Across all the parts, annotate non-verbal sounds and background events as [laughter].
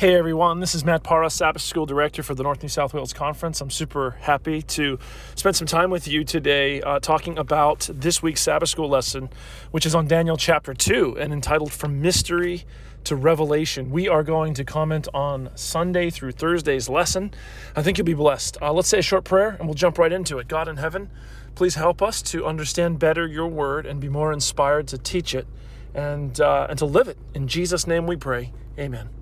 Hey everyone, this is Matt Parra, Sabbath School Director for the North New South Wales Conference. I'm super happy to spend some time with you today uh, talking about this week's Sabbath School lesson, which is on Daniel chapter 2 and entitled From Mystery to Revelation. We are going to comment on Sunday through Thursday's lesson. I think you'll be blessed. Uh, let's say a short prayer and we'll jump right into it. God in heaven, please help us to understand better your word and be more inspired to teach it and, uh, and to live it. In Jesus' name we pray. Amen.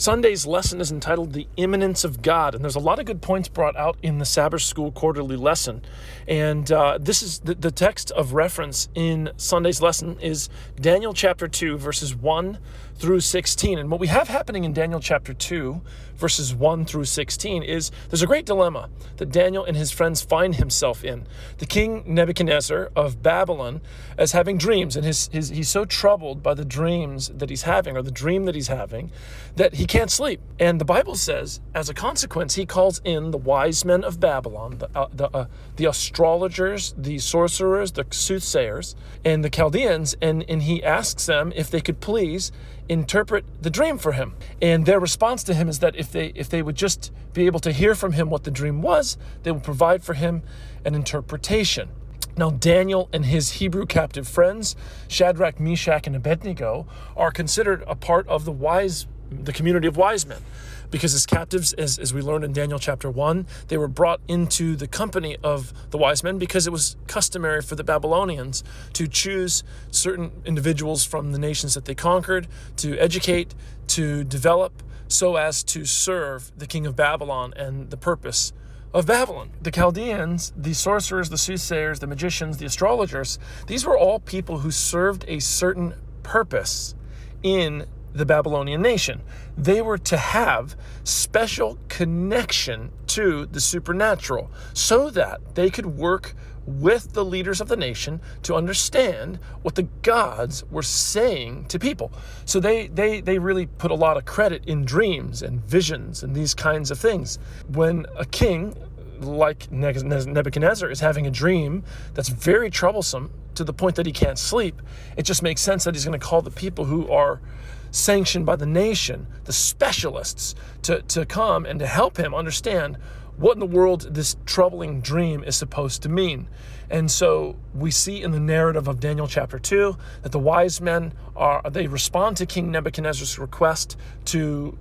Sunday's lesson is entitled The Immanence of God, and there's a lot of good points brought out in the Sabbath School quarterly lesson. And uh, this is the, the text of reference in Sunday's lesson is Daniel chapter 2, verses 1 through 16. And what we have happening in Daniel chapter 2, verses 1 through 16, is there's a great dilemma that Daniel and his friends find himself in. The king Nebuchadnezzar of Babylon is having dreams, and his, his, he's so troubled by the dreams that he's having, or the dream that he's having, that he can't sleep. And the Bible says, as a consequence, he calls in the wise men of Babylon, the, uh, the, uh, the astrologers, the sorcerers, the soothsayers, and the Chaldeans, and, and he asks them if they could please interpret the dream for him. And their response to him is that if they if they would just be able to hear from him what the dream was, they will provide for him an interpretation. Now, Daniel and his Hebrew captive friends, Shadrach, Meshach, and Abednego, are considered a part of the wise, the community of wise men because as captives, as, as we learned in Daniel chapter 1, they were brought into the company of the wise men because it was customary for the Babylonians to choose certain individuals from the nations that they conquered to educate, to develop, so as to serve the king of Babylon and the purpose of Babylon. The Chaldeans, the sorcerers, the soothsayers, the magicians, the astrologers, these were all people who served a certain purpose in the Babylonian nation. They were to have special connection to the supernatural so that they could work with the leaders of the nation to understand what the gods were saying to people. So they they they really put a lot of credit in dreams and visions and these kinds of things. When a king like Nebuchadnezzar is having a dream that's very troublesome to the point that he can't sleep, it just makes sense that he's going to call the people who are sanctioned by the nation, the specialists, to, to come and to help him understand what in the world this troubling dream is supposed to mean. And so we see in the narrative of Daniel chapter 2 that the wise men are they respond to King Nebuchadnezzar's request to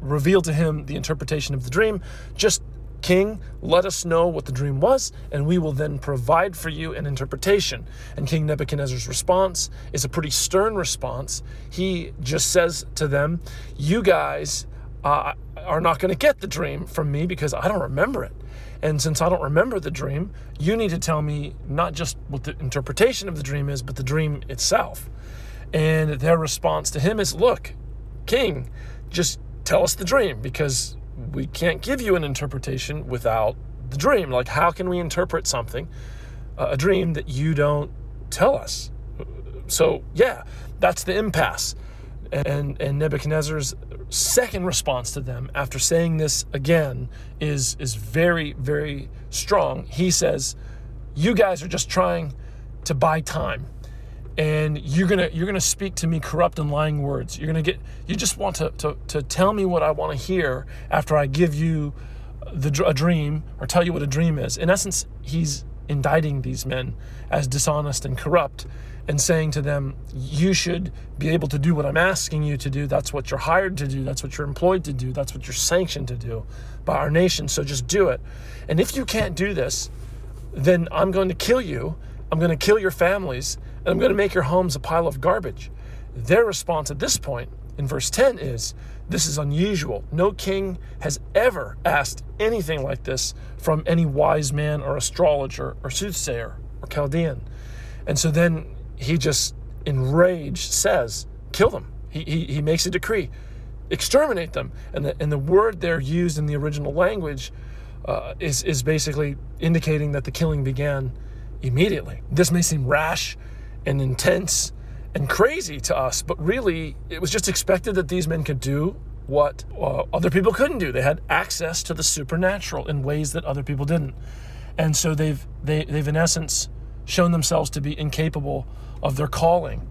reveal to him the interpretation of the dream just King, let us know what the dream was, and we will then provide for you an interpretation. And King Nebuchadnezzar's response is a pretty stern response. He just says to them, You guys uh, are not going to get the dream from me because I don't remember it. And since I don't remember the dream, you need to tell me not just what the interpretation of the dream is, but the dream itself. And their response to him is, Look, King, just tell us the dream because we can't give you an interpretation without the dream. Like, how can we interpret something, uh, a dream that you don't tell us? So, yeah, that's the impasse. And, and Nebuchadnezzar's second response to them after saying this again is, is very, very strong. He says, You guys are just trying to buy time and you're gonna you're gonna speak to me corrupt and lying words. You're gonna get you just want to to, to tell me what I want to hear after I give you the a dream or tell you what a dream is. In essence, he's indicting these men as dishonest and corrupt and saying to them, you should be able to do what I'm asking you to do. That's what you're hired to do. That's what you're employed to do. That's what you're sanctioned to do by our nation. So just do it. And if you can't do this, then I'm going to kill you. I'm going to kill your families and I'm going to make your homes a pile of garbage. Their response at this point in verse 10 is this is unusual. No king has ever asked anything like this from any wise man or astrologer or soothsayer or Chaldean. And so then he just enraged says, kill them. He, he, he makes a decree, exterminate them. And the, and the word there used in the original language uh, is, is basically indicating that the killing began immediately. This may seem rash and intense and crazy to us, but really it was just expected that these men could do what uh, other people couldn't do. They had access to the supernatural in ways that other people didn't. And so they've they, they've in essence shown themselves to be incapable of their calling.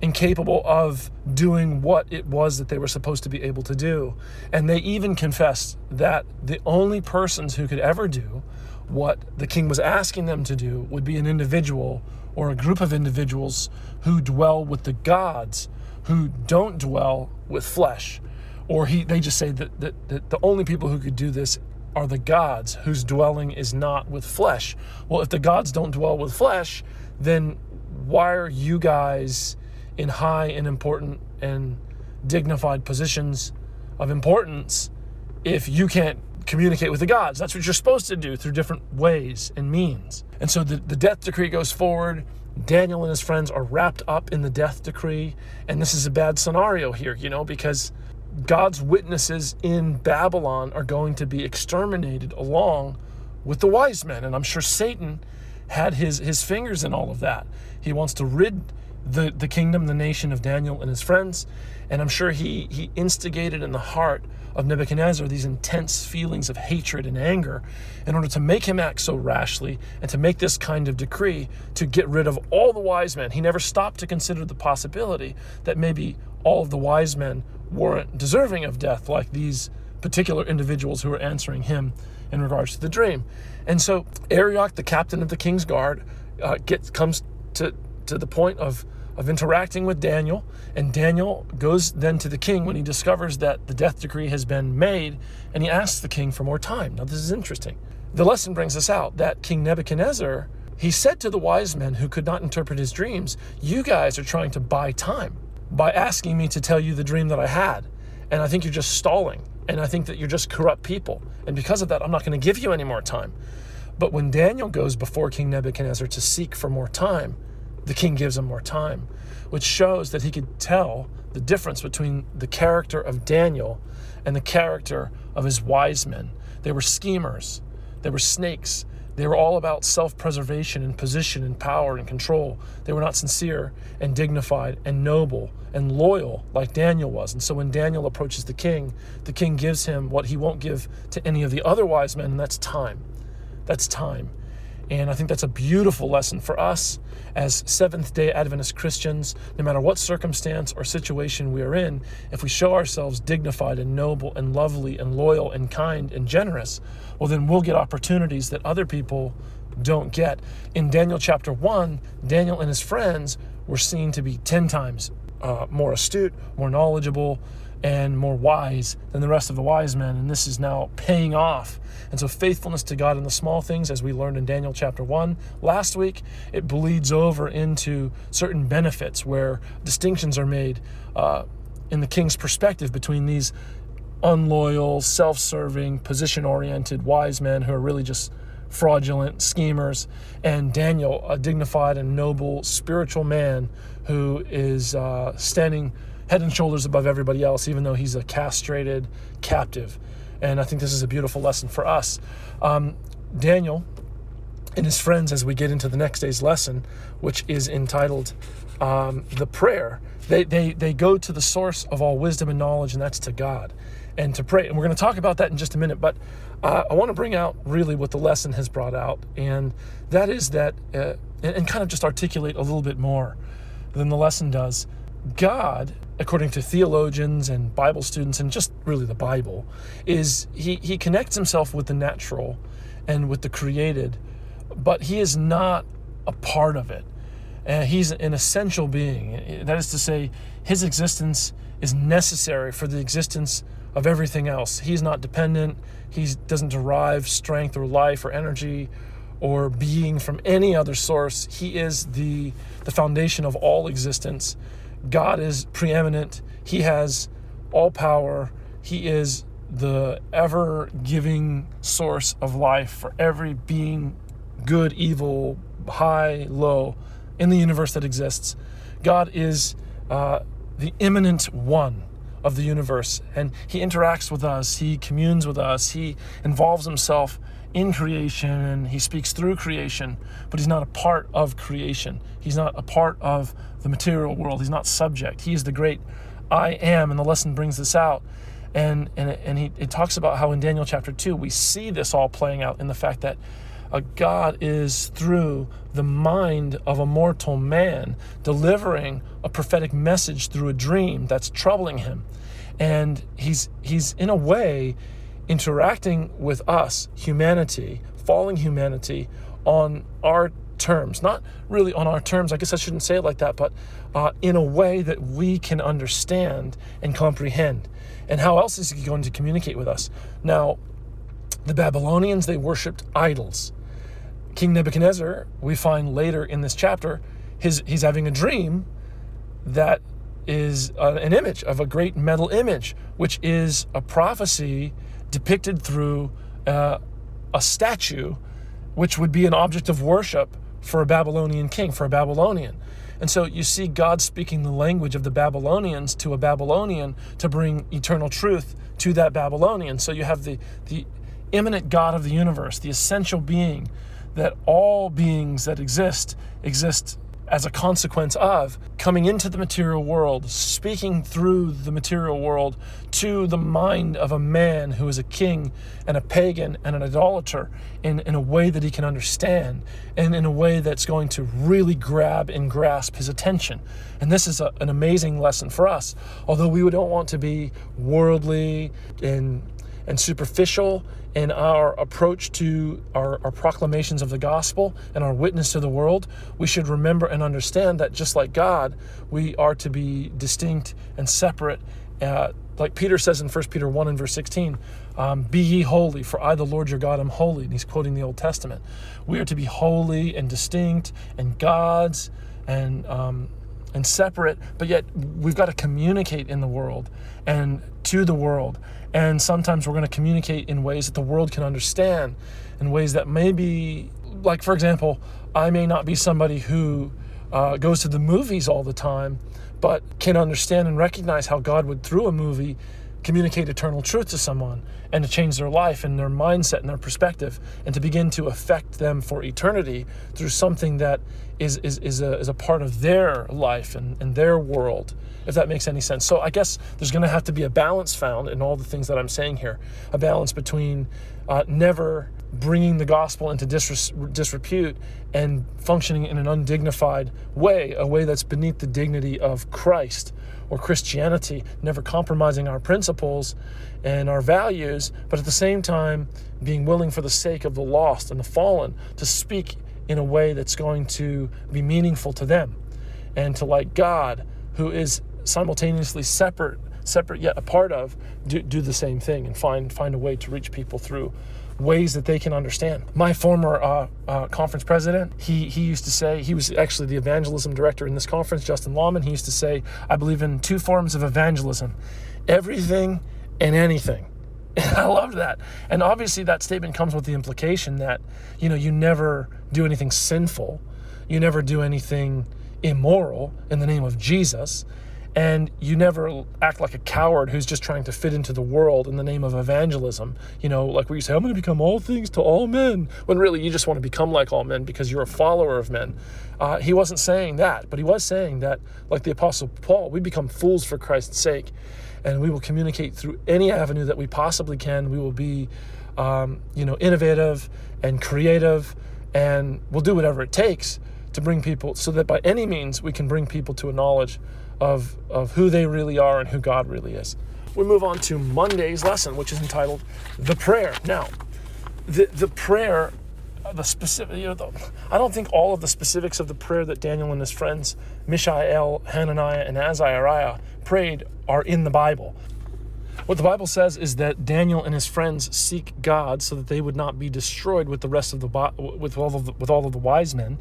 incapable of doing what it was that they were supposed to be able to do. And they even confessed that the only persons who could ever do what the king was asking them to do would be an individual or a group of individuals who dwell with the gods who don't dwell with flesh. Or he, they just say that, that, that the only people who could do this are the gods whose dwelling is not with flesh. Well, if the gods don't dwell with flesh, then why are you guys in high and important and dignified positions of importance if you can't communicate with the gods? That's what you're supposed to do through different ways and means. And so the, the death decree goes forward. Daniel and his friends are wrapped up in the death decree. And this is a bad scenario here, you know, because God's witnesses in Babylon are going to be exterminated along with the wise men. And I'm sure Satan had his, his fingers in all of that. He wants to rid the, the kingdom, the nation of Daniel and his friends. And I'm sure he, he instigated in the heart of Nebuchadnezzar these intense feelings of hatred and anger in order to make him act so rashly and to make this kind of decree to get rid of all the wise men. He never stopped to consider the possibility that maybe all of the wise men weren't deserving of death like these particular individuals who were answering him in regards to the dream. And so Arioch, the captain of the king's guard, uh, gets comes to to the point of of interacting with Daniel, and Daniel goes then to the king when he discovers that the death decree has been made, and he asks the king for more time. Now this is interesting. The lesson brings us out that King Nebuchadnezzar he said to the wise men who could not interpret his dreams, "You guys are trying to buy time by asking me to tell you the dream that I had, and I think you're just stalling." And I think that you're just corrupt people. And because of that, I'm not going to give you any more time. But when Daniel goes before King Nebuchadnezzar to seek for more time, the king gives him more time, which shows that he could tell the difference between the character of Daniel and the character of his wise men. They were schemers, they were snakes, they were all about self preservation and position and power and control. They were not sincere and dignified and noble and loyal like Daniel was. And so when Daniel approaches the king, the king gives him what he won't give to any of the other wise men, and that's time. That's time. And I think that's a beautiful lesson for us as Seventh day Adventist Christians, no matter what circumstance or situation we are in, if we show ourselves dignified and noble and lovely and loyal and kind and generous, well, then we'll get opportunities that other people don't get. In Daniel chapter 1, Daniel and his friends were seen to be 10 times uh, more astute, more knowledgeable, and more wise than the rest of the wise men. And this is now paying off. And so, faithfulness to God in the small things, as we learned in Daniel chapter 1 last week, it bleeds over into certain benefits where distinctions are made uh, in the king's perspective between these unloyal, self serving, position oriented wise men who are really just fraudulent schemers, and Daniel, a dignified and noble spiritual man who is uh, standing head and shoulders above everybody else, even though he's a castrated captive. And I think this is a beautiful lesson for us. Um, Daniel and his friends, as we get into the next day's lesson, which is entitled um, The Prayer, they, they, they go to the source of all wisdom and knowledge, and that's to God, and to pray. And we're going to talk about that in just a minute, but uh, I want to bring out really what the lesson has brought out, and that is that, uh, and, and kind of just articulate a little bit more than the lesson does. God according to theologians and Bible students and just really the Bible, is he, he connects himself with the natural and with the created, but he is not a part of it. Uh, he's an essential being. That is to say, his existence is necessary for the existence of everything else. He's not dependent, he doesn't derive strength or life or energy or being from any other source. He is the, the foundation of all existence. God is preeminent. He has all power. He is the ever giving source of life for every being, good, evil, high, low, in the universe that exists. God is uh, the immanent one of the universe, and He interacts with us, He communes with us, He involves Himself in creation, and He speaks through creation, but He's not a part of creation. He's not a part of the material world. He's not subject. He is the great I am, and the lesson brings this out. And, and, and he, it talks about how in Daniel chapter 2, we see this all playing out in the fact that a God is through the mind of a mortal man delivering a prophetic message through a dream that's troubling him. And he's, he's in a way interacting with us, humanity, falling humanity, on our terms. Not really on our terms, I guess I shouldn't say it like that, but uh, in a way that we can understand and comprehend. And how else is he going to communicate with us? Now, the Babylonians, they worshiped idols. King Nebuchadnezzar, we find later in this chapter, his, he's having a dream that is uh, an image of a great metal image, which is a prophecy depicted through uh, a statue, which would be an object of worship for a Babylonian king, for a Babylonian. And so you see God speaking the language of the Babylonians to a Babylonian to bring eternal truth to that Babylonian. So you have the, the immanent God of the universe, the essential being that all beings that exist exist as a consequence of coming into the material world, speaking through the material world to the mind of a man who is a king and a pagan and an idolater in, in a way that he can understand and in a way that's going to really grab and grasp his attention. And this is a, an amazing lesson for us. Although we don't want to be worldly and and superficial in our approach to our, our, proclamations of the gospel and our witness to the world, we should remember and understand that just like God, we are to be distinct and separate. Uh, like Peter says in 1 Peter 1 and verse 16, um, Be ye holy, for I, the Lord your God, am holy. And he's quoting the Old Testament. We are to be holy and distinct and God's and um, and separate, but yet we've got to communicate in the world and to the world. And sometimes we're going to communicate in ways that the world can understand, in ways that maybe, like, for example, I may not be somebody who uh, goes to the movies all the time, but can understand and recognize how God would, through a movie, communicate eternal truth to someone and to change their life and their mindset and their perspective and to begin to affect them for eternity through something that is, is, is, a, is a part of their life and, and their world, if that makes any sense. So I guess there's going to have to be a balance found in all the things that I'm saying here a balance between uh, never bringing the gospel into disrepute and functioning in an undignified way, a way that's beneath the dignity of Christ or Christianity, never compromising our principles and our values, but at the same time being willing for the sake of the lost and the fallen to speak in a way that's going to be meaningful to them and to like God, who is simultaneously separate, separate yet a part of, do, do the same thing and find find a way to reach people through ways that they can understand. My former uh, uh, conference president, he, he used to say, he was actually the evangelism director in this conference, Justin Lawman. He used to say, I believe in two forms of evangelism everything and anything. [laughs] And I loved that. And obviously, that statement comes with the implication that, you know, you never do anything sinful, you never do anything immoral in the name of Jesus and you never act like a coward who's just trying to fit into the world in the name of evangelism. You know, like you say, I'm going to become all things to all men, when really you just want to become like all men because you're a follower of men. Uh, he wasn't saying that, but he was saying that, like the Apostle Paul, we become fools for Christ's sake, and we will communicate through any avenue that we possibly can. We will be, um, you know, innovative and creative, and we'll do whatever it takes to bring people so that by any means we can bring people to a knowledge of, of who they really are and who God really is. We move on to Monday's lesson, which is entitled The Prayer. Now, the, the prayer, uh, the specific, you know, the, I don't think all of the specifics of the prayer that Daniel and his friends, Mishael, Hananiah, and Azariah, prayed are in the Bible. What the Bible says is that Daniel and his friends seek God so that they would not be destroyed with the rest of the with all of the, with all of the wise men,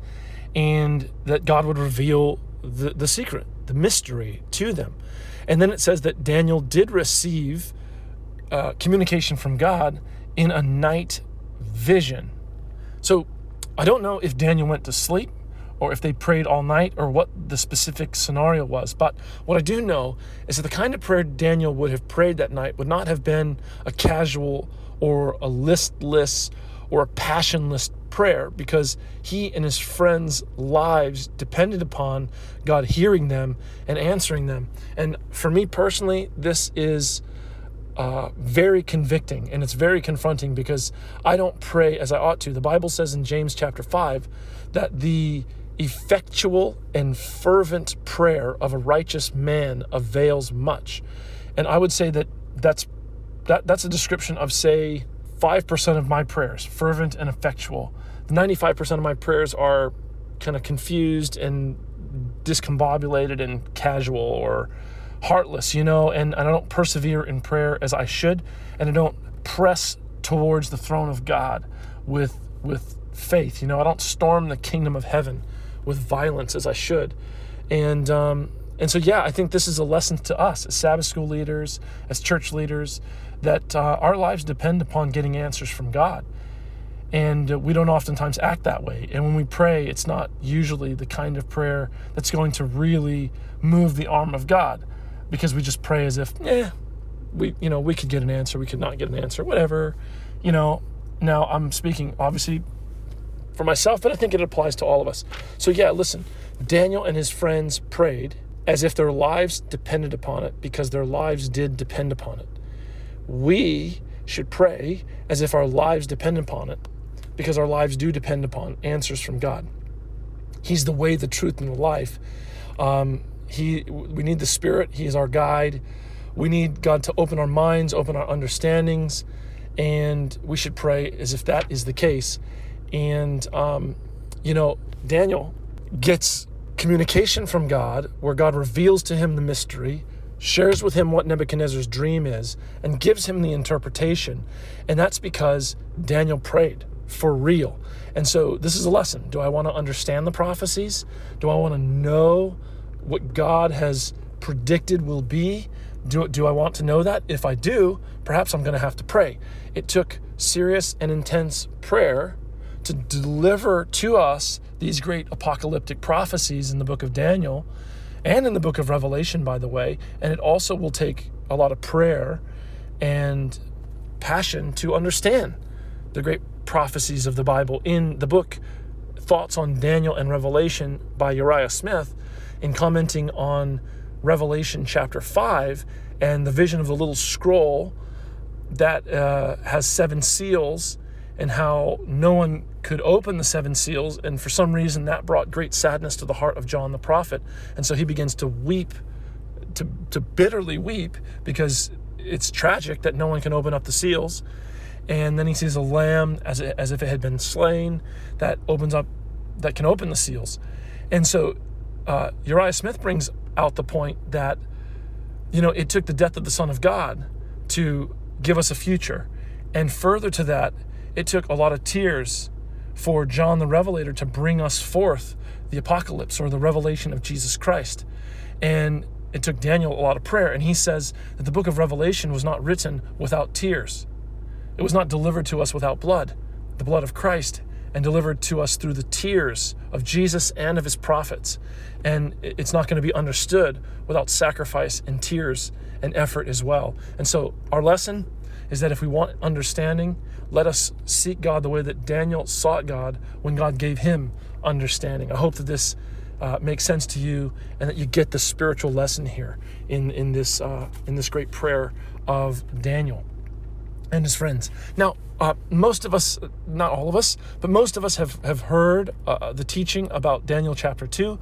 and that God would reveal the, the secret, the mystery to them. And then it says that Daniel did receive uh, communication from God in a night vision. So I don't know if Daniel went to sleep or if they prayed all night or what the specific scenario was. But what I do know is that the kind of prayer Daniel would have prayed that night would not have been a casual or a listless or a passionless prayer because he and his friends' lives depended upon God hearing them and answering them. And for me personally, this is uh, very convicting and it's very confronting because I don't pray as I ought to. The Bible says in James chapter 5 that the effectual and fervent prayer of a righteous man avails much. And I would say that that's that that's a description of say 5% of my prayers, fervent and effectual. 95% of my prayers are kind of confused and discombobulated and casual or heartless, you know, and, and I don't persevere in prayer as I should, and I don't press towards the throne of God with with faith. You know, I don't storm the kingdom of heaven with violence as I should. And um, and so yeah, I think this is a lesson to us as Sabbath school leaders, as church leaders, that uh, our lives depend upon getting answers from God. And uh, we don't oftentimes act that way. And when we pray, it's not usually the kind of prayer that's going to really move the arm of God because we just pray as if, yeah, we, you know, we could get an answer, we could not get an answer, whatever. You know, now I'm speaking obviously for myself, but I think it applies to all of us. So, yeah, listen, Daniel and his friends prayed as if their lives depended upon it because their lives did depend upon it. We should pray as if our lives depend upon it because our lives do depend upon answers from God. He's the way, the truth, and the life. Um, he, we need the Spirit. He is our guide. We need God to open our minds, open our understandings, and we should pray as if that is the case. And um, you know, Daniel gets communication from God where God reveals to him the mystery, shares with him what Nebuchadnezzar's dream is, and gives him the interpretation. And that's because Daniel prayed for real. And so this is a lesson. Do I want to understand the prophecies? Do I want to know what God has predicted will be? Do, do I want to know that? If I do, perhaps I'm going to have to pray. It took serious and intense prayer to deliver to us these great apocalyptic prophecies in the book of Daniel and in the book of Revelation, by the way. And it also will take a lot of prayer and passion to understand the great prophecies of the Bible. In the book Thoughts on Daniel and Revelation by Uriah Smith, in commenting on Revelation chapter 5 and the vision of the little scroll that uh, has seven seals and how no one could open the seven seals. And for some reason, that brought great sadness to the heart of John the prophet. And so he begins to weep, to, to bitterly weep, because it's tragic that no one can open up the seals and then he sees a lamb as, it, as if it had been slain that opens up that can open the seals and so uh, uriah smith brings out the point that you know it took the death of the son of god to give us a future and further to that it took a lot of tears for john the revelator to bring us forth the apocalypse or the revelation of jesus christ and it took daniel a lot of prayer and he says that the book of revelation was not written without tears it was not delivered to us without blood, the blood of Christ, and delivered to us through the tears of Jesus and of his prophets. And it's not going to be understood without sacrifice and tears and effort as well. And so, our lesson is that if we want understanding, let us seek God the way that Daniel sought God when God gave him understanding. I hope that this uh, makes sense to you and that you get the spiritual lesson here in, in, this, uh, in this great prayer of Daniel and his friends. Now, uh, most of us, not all of us, but most of us have, have heard uh, the teaching about Daniel chapter 2.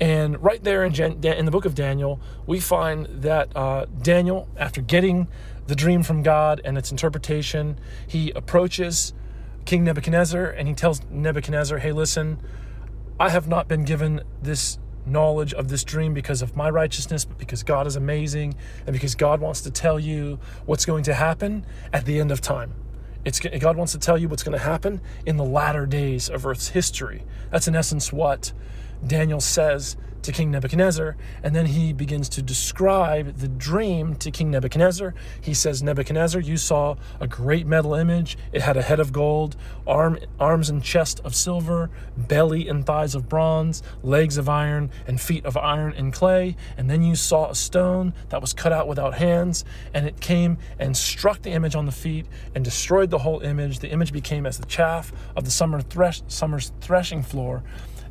And right there in, in the book of Daniel, we find that uh, Daniel, after getting the dream from God and its interpretation, he approaches King Nebuchadnezzar and he tells Nebuchadnezzar, Hey, listen, I have not been given this knowledge of this dream because of my righteousness, but because God is amazing and because God wants to tell you what's going to happen at the end of time. It's, God wants to tell you what's going to happen in the latter days of Earth's history. That's in essence what Daniel says to King Nebuchadnezzar, and then he begins to describe the dream to King Nebuchadnezzar. He says, Nebuchadnezzar, you saw a great metal image. It had a head of gold, arm, arms and chest of silver, belly and thighs of bronze, legs of iron, and feet of iron and clay. And then you saw a stone that was cut out without hands, and it came and struck the image on the feet and destroyed the whole image. The image became as the chaff of the summer thresh, summer's threshing floor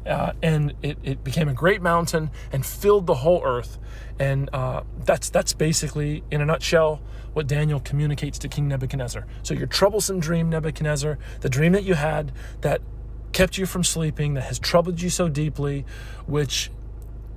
uh, and it, it became a great mountain and filled the whole earth. And uh, that's that's basically, in a nutshell, what Daniel communicates to King Nebuchadnezzar. So your troublesome dream, Nebuchadnezzar, the dream that you had that kept you from sleeping, that has troubled you so deeply, which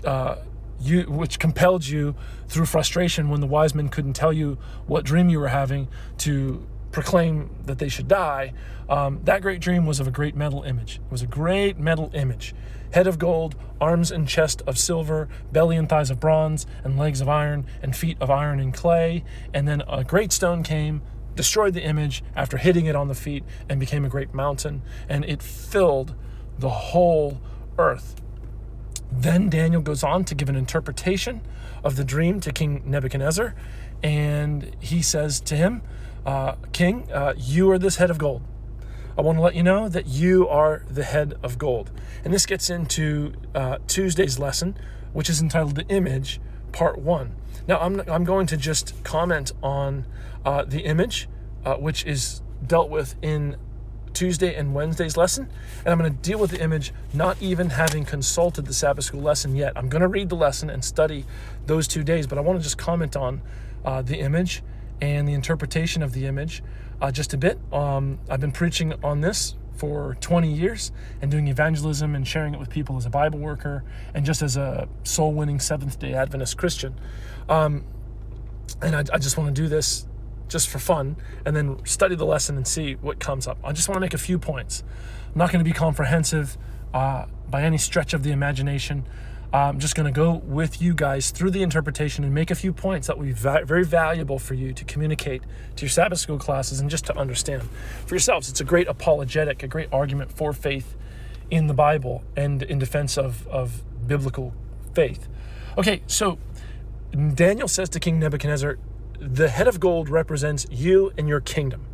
uh, you which compelled you through frustration when the wise men couldn't tell you what dream you were having to proclaim that they should die. Um, that great dream was of a great metal image. It was a great metal image. Head of gold, arms and chest of silver, belly and thighs of bronze, and legs of iron, and feet of iron and clay. And then a great stone came, destroyed the image after hitting it on the feet, and became a great mountain. And it filled the whole earth. Then Daniel goes on to give an interpretation of the dream to King Nebuchadnezzar, and he says to him, uh, King, uh, you are this head of gold. I want to let you know that you are the head of gold. And this gets into uh, Tuesday's lesson, which is entitled The Image, Part 1. Now, I'm, I'm going to just comment on uh, the image, uh, which is dealt with in Tuesday and Wednesday's lesson. And I'm going to deal with the image not even having consulted the Sabbath school lesson yet. I'm going to read the lesson and study those two days, but I want to just comment on uh, the image and the interpretation of the image uh, just a bit. Um, I've been preaching on this for 20 years and doing evangelism and sharing it with people as a Bible worker and just as a soul winning Seventh day Adventist Christian. Um, and I, I just want to do this just for fun and then study the lesson and see what comes up. I just want to make a few points. I'm not going to be comprehensive uh, by any stretch of the imagination. I'm just going to go with you guys through the interpretation and make a few points that will be very valuable for you to communicate to your Sabbath school classes and just to understand for yourselves. It's a great apologetic, a great argument for faith in the Bible and in defense of, of biblical faith. Okay, so Daniel says to King Nebuchadnezzar, The head of gold represents you and your kingdom.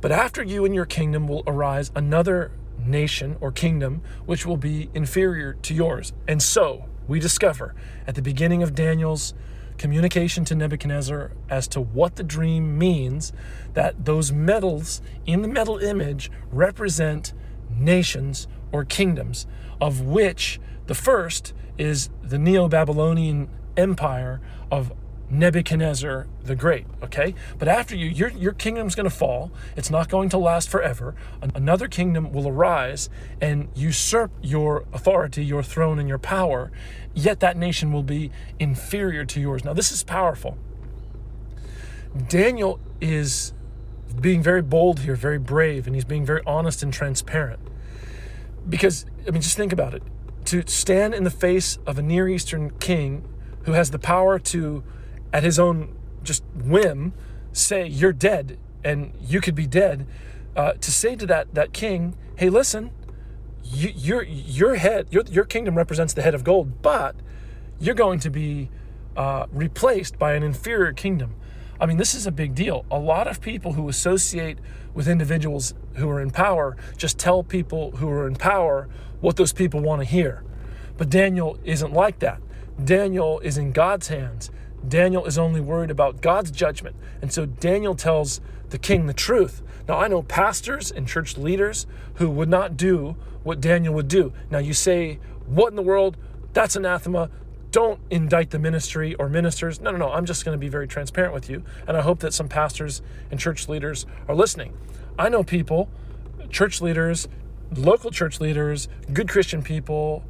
But after you and your kingdom will arise another nation or kingdom which will be inferior to yours. And so we discover at the beginning of Daniel's communication to Nebuchadnezzar as to what the dream means that those metals in the metal image represent nations or kingdoms, of which the first is the Neo Babylonian Empire of Nebuchadnezzar the Great, okay? But after you, your, your kingdom's going to fall. It's not going to last forever. Another kingdom will arise and usurp your authority, your throne, and your power, yet that nation will be inferior to yours. Now, this is powerful. Daniel is being very bold here, very brave, and he's being very honest and transparent. Because, I mean, just think about it. To stand in the face of a Near Eastern king who has the power to at his own just whim say you're dead and you could be dead uh, to say to that that king hey listen you, your your head your, your kingdom represents the head of gold but you're going to be uh, replaced by an inferior kingdom. I mean this is a big deal. A lot of people who associate with individuals who are in power just tell people who are in power what those people want to hear. But daniel isn't like that. Daniel is in god's hands Daniel is only worried about God's judgment. And so Daniel tells the king the truth. Now, I know pastors and church leaders who would not do what Daniel would do. Now, you say, What in the world? That's anathema. Don't indict the ministry or ministers. No, no, no. I'm just going to be very transparent with you. And I hope that some pastors and church leaders are listening. I know people, church leaders, local church leaders, good Christian people,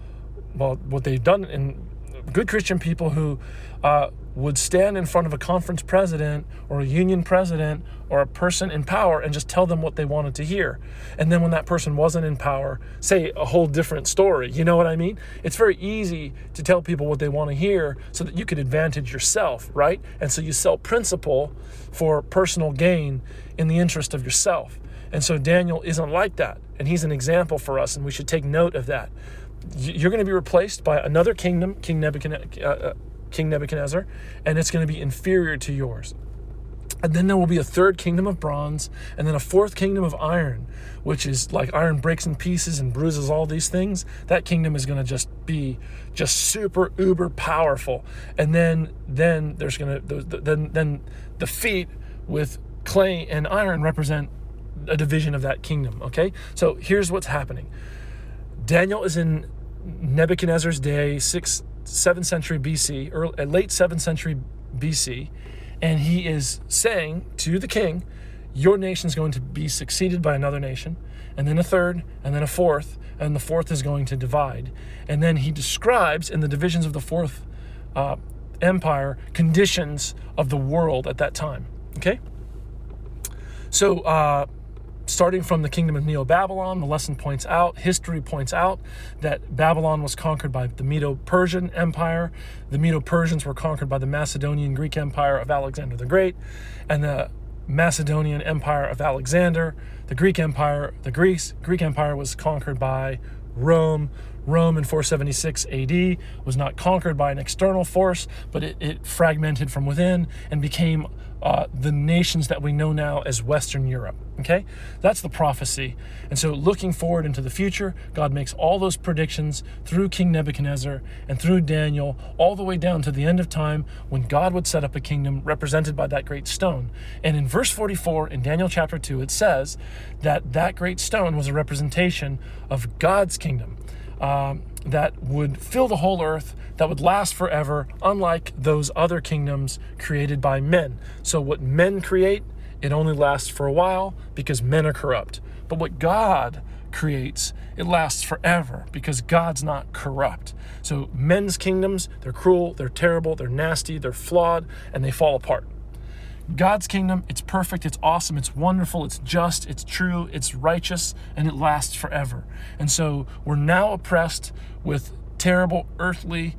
well, what they've done in good Christian people who uh, would stand in front of a conference president or a union president or a person in power and just tell them what they wanted to hear. And then when that person wasn't in power, say a whole different story. You know what I mean? It's very easy to tell people what they want to hear so that you could advantage yourself, right? And so you sell principle for personal gain in the interest of yourself. And so Daniel isn't like that. And he's an example for us, and we should take note of that. You're going to be replaced by another kingdom, King Nebuchadnezzar. Uh, uh King Nebuchadnezzar, and it's going to be inferior to yours. And then there will be a third kingdom of bronze, and then a fourth kingdom of iron, which is like iron breaks in pieces and bruises all these things. That kingdom is going to just be just super uber powerful. And then then there's going to then then the feet with clay and iron represent a division of that kingdom. Okay, so here's what's happening. Daniel is in Nebuchadnezzar's day, six, seventh century BC, or uh, late seventh century BC, and he is saying to the king, Your nation is going to be succeeded by another nation, and then a third, and then a fourth, and the fourth is going to divide. And then he describes in the divisions of the fourth uh, empire conditions of the world at that time. Okay? So, uh, starting from the kingdom of Neo Babylon, the lesson points out, history points out that Babylon was conquered by the Medo Persian Empire. The Medo Persians were conquered by the Macedonian Greek Empire of Alexander the Great, and the Macedonian Empire of Alexander. The Greek Empire, the Greece, Greek Empire was conquered by Rome. Rome in 476 AD was not conquered by an external force, but it, it fragmented from within and became uh, the nations that we know now as Western Europe. Okay? That's the prophecy. And so, looking forward into the future, God makes all those predictions through King Nebuchadnezzar and through Daniel, all the way down to the end of time when God would set up a kingdom represented by that great stone. And in verse 44 in Daniel chapter 2, it says that that great stone was a representation of God's kingdom. Um, that would fill the whole earth, that would last forever, unlike those other kingdoms created by men. So, what men create, it only lasts for a while because men are corrupt. But what God creates, it lasts forever because God's not corrupt. So, men's kingdoms, they're cruel, they're terrible, they're nasty, they're flawed, and they fall apart. God's kingdom, it's perfect, it's awesome, it's wonderful, it's just, it's true, it's righteous, and it lasts forever. And so we're now oppressed with terrible earthly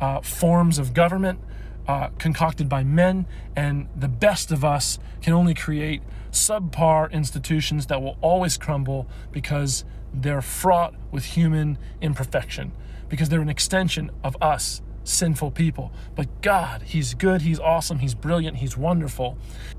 uh, forms of government uh, concocted by men, and the best of us can only create subpar institutions that will always crumble because they're fraught with human imperfection, because they're an extension of us sinful people. But God, He's good, He's awesome, He's brilliant, He's wonderful.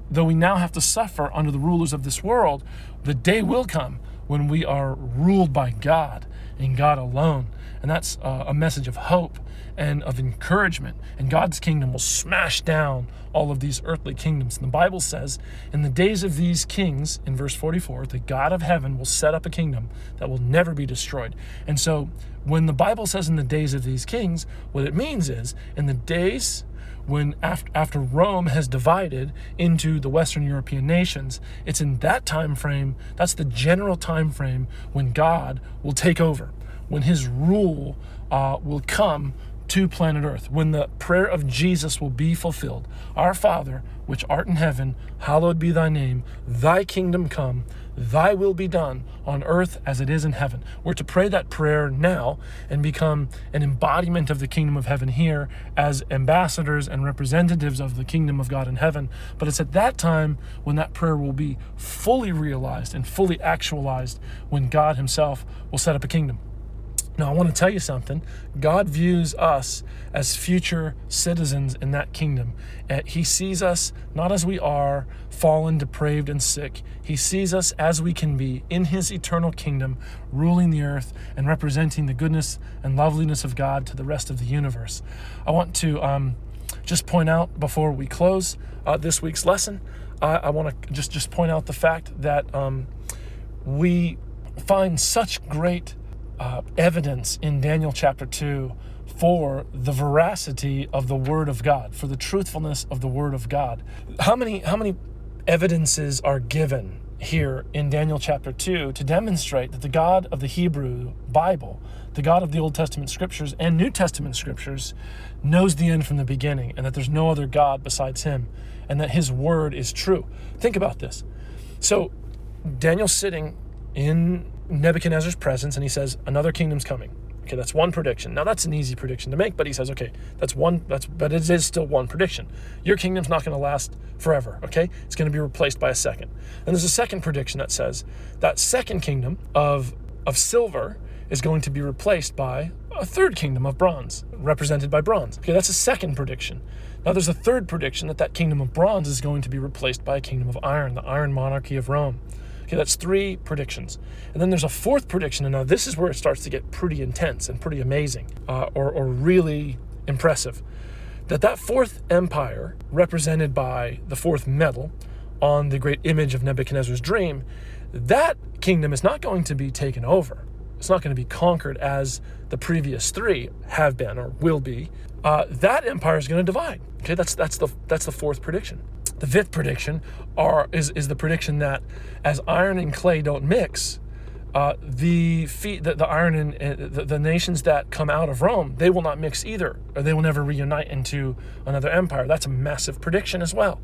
Though we now have to suffer under the rulers of this world, the day will come when we are ruled by God and God alone. And that's uh, a message of hope and of encouragement. And God's kingdom will smash down all of these earthly kingdoms. And the Bible says, in the days of these kings, in verse 44, the God of heaven will set up a kingdom that will never be destroyed. And so when the Bible says in the days of these kings, what it means is in the days when after, after Rome has divided into the Western European nations, it's in that time frame, that's the general time frame when God will take over, when his rule uh, will come to planet Earth, when the prayer of Jesus will be fulfilled. Our Father, which art in heaven, hallowed be thy name, thy kingdom come, thy will be done on earth as it is in heaven. We're to pray that prayer now and become an embodiment of the kingdom of heaven here as ambassadors and representatives of the kingdom of God in heaven. But it's at that time when that prayer will be fully realized and fully actualized when God Himself will set up a kingdom. Now, I want to tell you something. God views us as future citizens in that kingdom. Uh, he sees us not as we are, fallen, depraved, and sick. He sees us as we can be in His eternal kingdom, ruling the earth and representing the goodness and loveliness of God to the rest of the universe. I want to um, just point out before we close uh, this week's lesson, I, I want to just, just point out the fact that um, we find such great uh, evidence in Daniel chapter 2 for the veracity of the word of God, for the truthfulness of the word of God. How many how many evidences are given here in Daniel chapter 2 to demonstrate that the God of the Hebrew Bible, the God of the Old Testament scriptures and New Testament scriptures knows the end from the beginning and that there's no other God besides him and that his word is true. Think about this. So Daniel's sitting in Nebuchadnezzar's presence and he says, Another kingdom's coming. Okay, that's one prediction. Now that's an easy prediction to make, but he says, okay, that's one. That's but it is still one prediction. Your kingdom's not going to last forever. Okay, it's going to be replaced by a second. And there's a second prediction that says that second kingdom of of silver is going to be replaced by a third kingdom of bronze, represented by bronze. Okay, that's a second prediction. Now there's a third prediction that that kingdom of bronze is going to be replaced by a kingdom of iron, the iron monarchy of Rome. Okay, that's three predictions. And then there's a fourth prediction, and now this is where it starts to get pretty intense and pretty amazing, uh, or, or really impressive. That that fourth empire, represented by the fourth metal on the great image of Nebuchadnezzar's dream, that kingdom is not going to be taken over. it's not going to be conquered as the previous three have been or will be. Uh, that empire is going to divide. Okay, that's that's the that's the fourth prediction. The fifth prediction are is is the prediction that as iron and clay don't mix, uh, the, feet, the, the iron and uh, the, the, nations that come out of Rome, they will not mix either, or they will never reunite into another empire. That's a massive prediction as well.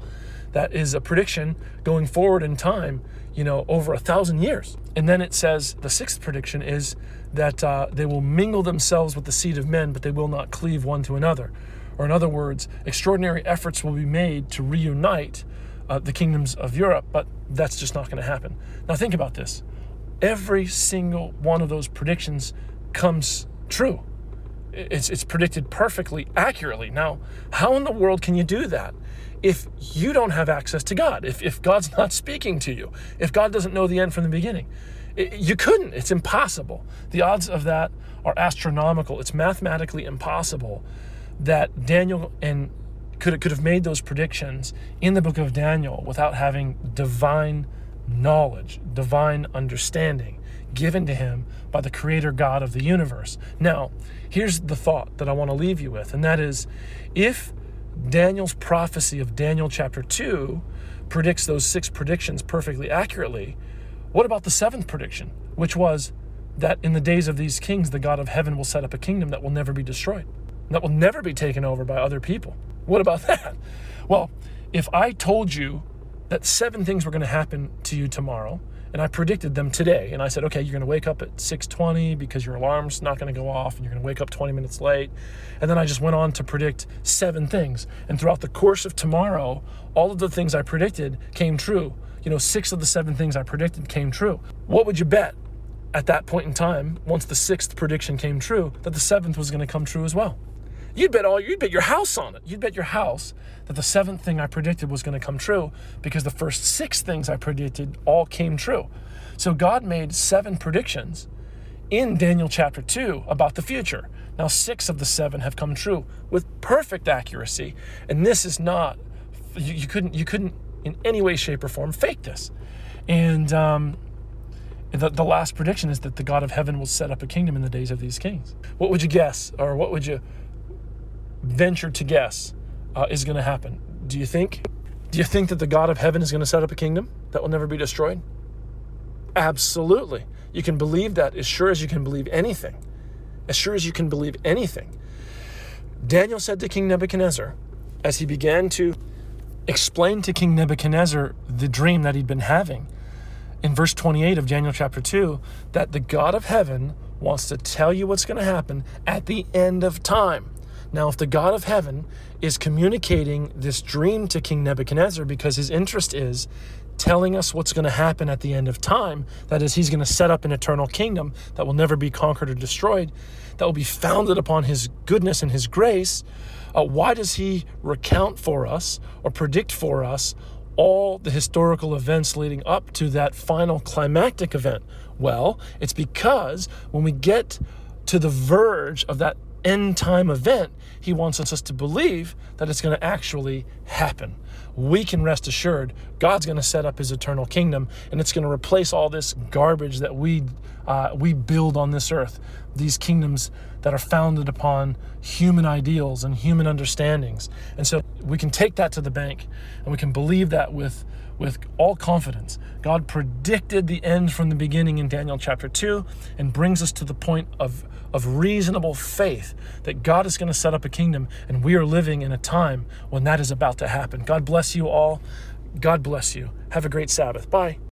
That is a prediction going forward in time, you know, over a thousand years. And then it says the sixth prediction is that uh, they will mingle themselves with the seed of men, but they will not cleave one to another. Or, in other words, extraordinary efforts will be made to reunite uh, the kingdoms of Europe, but that's just not going to happen. Now, think about this every single one of those predictions comes true. It's, it's predicted perfectly accurately. Now, how in the world can you do that if you don't have access to God? If, if God's [laughs] not speaking to you? If God doesn't know the end from the beginning? It, you couldn't. It's impossible. The odds of that are astronomical. It's mathematically impossible that Daniel and could, could have made those predictions in the book of Daniel without having divine knowledge, divine understanding given to him by the creator God of the universe. Now, here's the thought that I want to leave you with, and that is if Daniel's prophecy of Daniel chapter 2 predicts those six predictions perfectly accurately, what about the seventh prediction, which was that in the days of these kings, the God of heaven will set up a kingdom that will never be destroyed, that will never be taken over by other people? What about [laughs] that? Well, if I told you that seven things were going to happen to you tomorrow and I predicted them today. And I said, okay, you're going to wake up at 6:20 because your alarm's not going to go off, and you're going to wake up 20 minutes late. And then I just went on to predict seven things. And throughout the course of tomorrow, all of the things I predicted came true. You know, six of the seven things I predicted came true. What would you bet at that point in time, once the sixth prediction came true, that the seventh was going to come true as well? You'd bet all you'd bet your house on it. You'd bet your house that the seventh thing I predicted was going to come true because the first six things I predicted all came true. So God made seven predictions in Daniel chapter 2 about the future. Now, six of the seven have come true with perfect accuracy, and this is not you, you couldn't you couldn't in any way, shape, or form fake this. And um, the, the last prediction is that the God of heaven will set up a kingdom in the days of these kings. What would you guess, or what would you venture to guess uh, is going to happen. Do you think? Do you think that the God of heaven is going to set up a kingdom that will never be destroyed? Absolutely. You can believe that as sure as you can believe anything. As sure as you can believe anything. Daniel said to King Nebuchadnezzar, as he began to explain to King Nebuchadnezzar the dream that he'd been having, in verse 28 of Daniel chapter 2, that the God of heaven wants to tell you what's going to happen at the end of time. Now, if the God of heaven is communicating this dream to King Nebuchadnezzar because his interest is telling us what's going to happen at the end of time, that is, he's going to set up an eternal kingdom that will never be conquered or destroyed, that will be founded upon his goodness and his grace, uh, why does he recount for us or predict for us all the historical events leading up to that final climactic event? Well, it's because when we get to the verge of that end time event, he wants us to believe that it's going to actually happen. We can rest assured God's going to set up his eternal kingdom and it's going to replace all this garbage that we, uh, we build on this earth. These kingdoms that are founded upon human ideals and human understandings. And so we can take that to the bank and we can believe that with with all confidence. God predicted the end from the beginning in Daniel chapter 2 and brings us to the point of, of reasonable faith that God is going to set up a kingdom and we are living in a time when that is about to happen. God bless you all. God bless you. Have a great Sabbath. Bye.